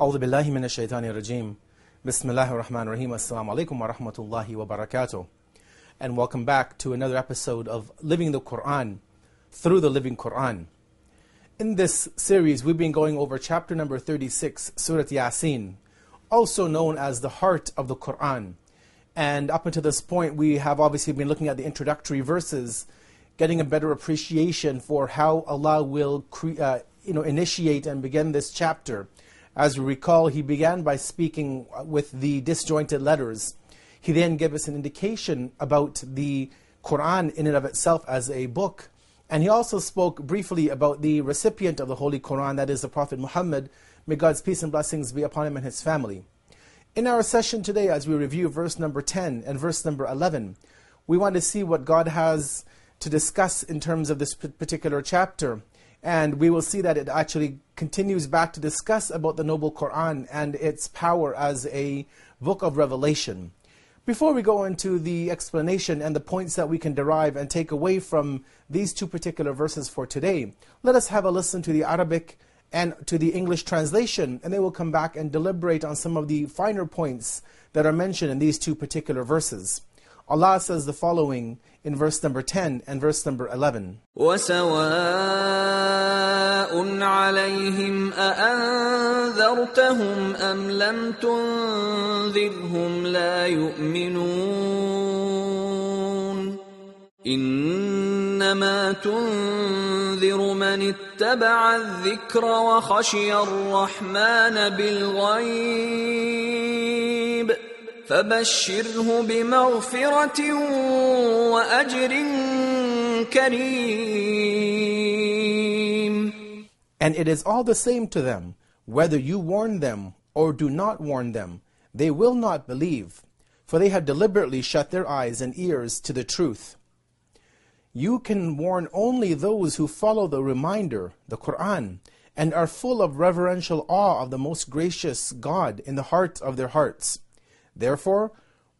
أعوذ بالله من الشيطان الرجيم بسم الله الرحمن الرحيم السلام عليكم ورحمة الله وبركاته and welcome back to another episode of Living the Quran through the Living Quran. In this series, we've been going over chapter number 36, Surah Yasin, also known as the heart of the Quran. And up until this point, we have obviously been looking at the introductory verses, getting a better appreciation for how Allah will cre- uh, you know, initiate and begin this chapter. As we recall, He began by speaking with the disjointed letters. He then gave us an indication about the Quran in and of itself as a book. And he also spoke briefly about the recipient of the Holy Quran, that is the Prophet Muhammad. May God's peace and blessings be upon him and his family. In our session today, as we review verse number 10 and verse number 11, we want to see what God has to discuss in terms of this particular chapter. And we will see that it actually continues back to discuss about the Noble Quran and its power as a book of revelation. Before we go into the explanation and the points that we can derive and take away from these two particular verses for today, let us have a listen to the Arabic and to the English translation, and then we'll come back and deliberate on some of the finer points that are mentioned in these two particular verses. Allah says the following in verse number 10 and verse number 11. وسواء عليهم أأنذرتهم أم لم تنذرهم لا يؤمنون إنما تنذر من اتبع الذكر وخشي الرحمن بالغيب فبشره بمغفرة وأجر كريم And it is all the same to them, whether you warn them or do not warn them, they will not believe, for they have deliberately shut their eyes and ears to the truth. You can warn only those who follow the reminder, the Quran, and are full of reverential awe of the most gracious God in the heart of their hearts. Therefore,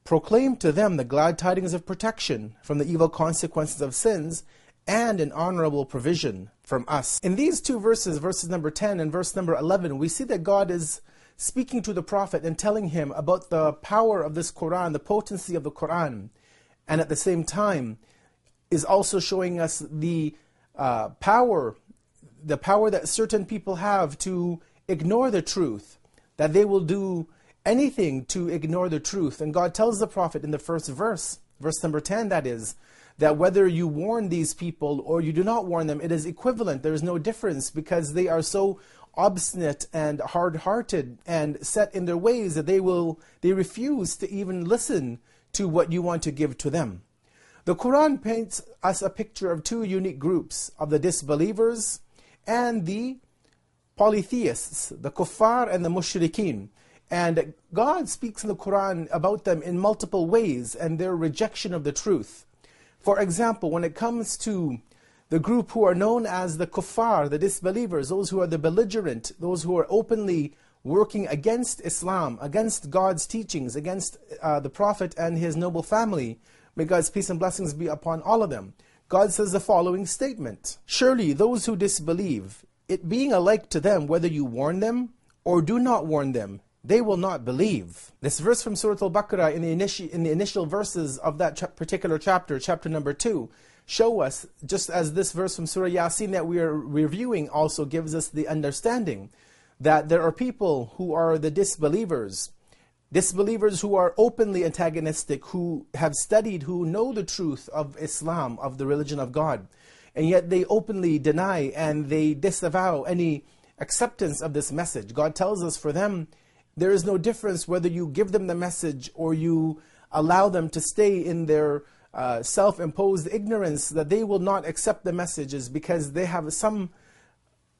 proclaim to them the glad tidings of protection from the evil consequences of sins and an honorable provision from us. In these two verses, verses number 10 and verse number 11, we see that God is speaking to the Prophet and telling him about the power of this Quran, the potency of the Quran, and at the same time is also showing us the uh, power, the power that certain people have to ignore the truth, that they will do anything to ignore the truth. And God tells the Prophet in the first verse, verse number 10, that is, that whether you warn these people or you do not warn them, it is equivalent. There is no difference because they are so obstinate and hard-hearted and set in their ways that they will they refuse to even listen to what you want to give to them. The Quran paints us a picture of two unique groups of the disbelievers and the polytheists, the kuffar and the mushrikeen. And God speaks in the Quran about them in multiple ways and their rejection of the truth. For example, when it comes to the group who are known as the kuffar, the disbelievers, those who are the belligerent, those who are openly working against Islam, against God's teachings, against uh, the Prophet and his noble family, may God's peace and blessings be upon all of them. God says the following statement Surely those who disbelieve, it being alike to them whether you warn them or do not warn them, they will not believe. This verse from Surah Al-Baqarah in the, initi- in the initial verses of that ch- particular chapter, chapter number 2, show us, just as this verse from Surah Yasin that we are reviewing also gives us the understanding, that there are people who are the disbelievers, disbelievers who are openly antagonistic, who have studied, who know the truth of Islam, of the religion of God, and yet they openly deny and they disavow any acceptance of this message. God tells us for them, there is no difference whether you give them the message or you allow them to stay in their uh, self imposed ignorance, that they will not accept the messages because they have some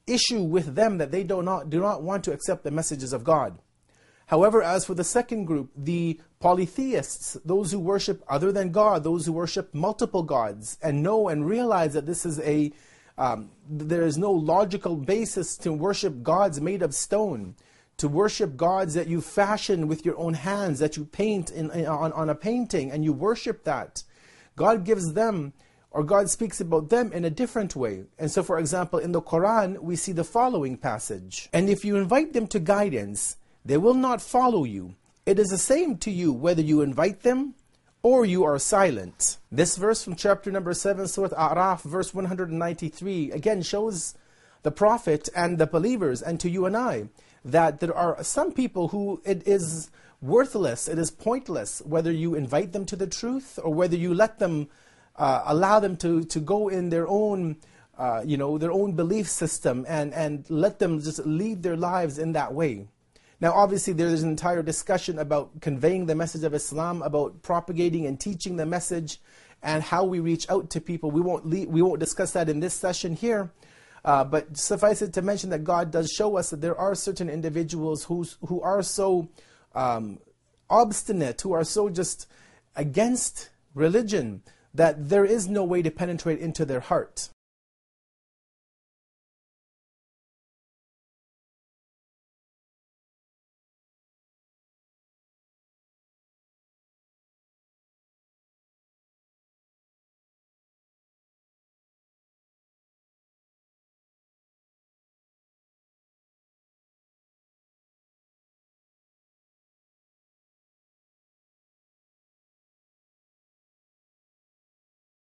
issue with them that they do not, do not want to accept the messages of God. However, as for the second group, the polytheists, those who worship other than God, those who worship multiple gods, and know and realize that this is a um, there is no logical basis to worship gods made of stone to worship gods that you fashion with your own hands, that you paint in, on, on a painting, and you worship that. God gives them or God speaks about them in a different way. And so, for example, in the Quran, we see the following passage And if you invite them to guidance, they will not follow you. It is the same to you whether you invite them or you are silent. This verse from chapter number 7, Surah A'raf, verse 193, again shows the Prophet and the believers, and to you and I, that there are some people who it is worthless, it is pointless, whether you invite them to the truth or whether you let them, uh, allow them to, to go in their own, uh, you know, their own belief system and, and let them just lead their lives in that way. Now, obviously, there's an entire discussion about conveying the message of Islam, about propagating and teaching the message, and how we reach out to people. We won't, we won't discuss that in this session here. Uh, but suffice it to mention that God does show us that there are certain individuals who's, who are so um, obstinate, who are so just against religion, that there is no way to penetrate into their heart.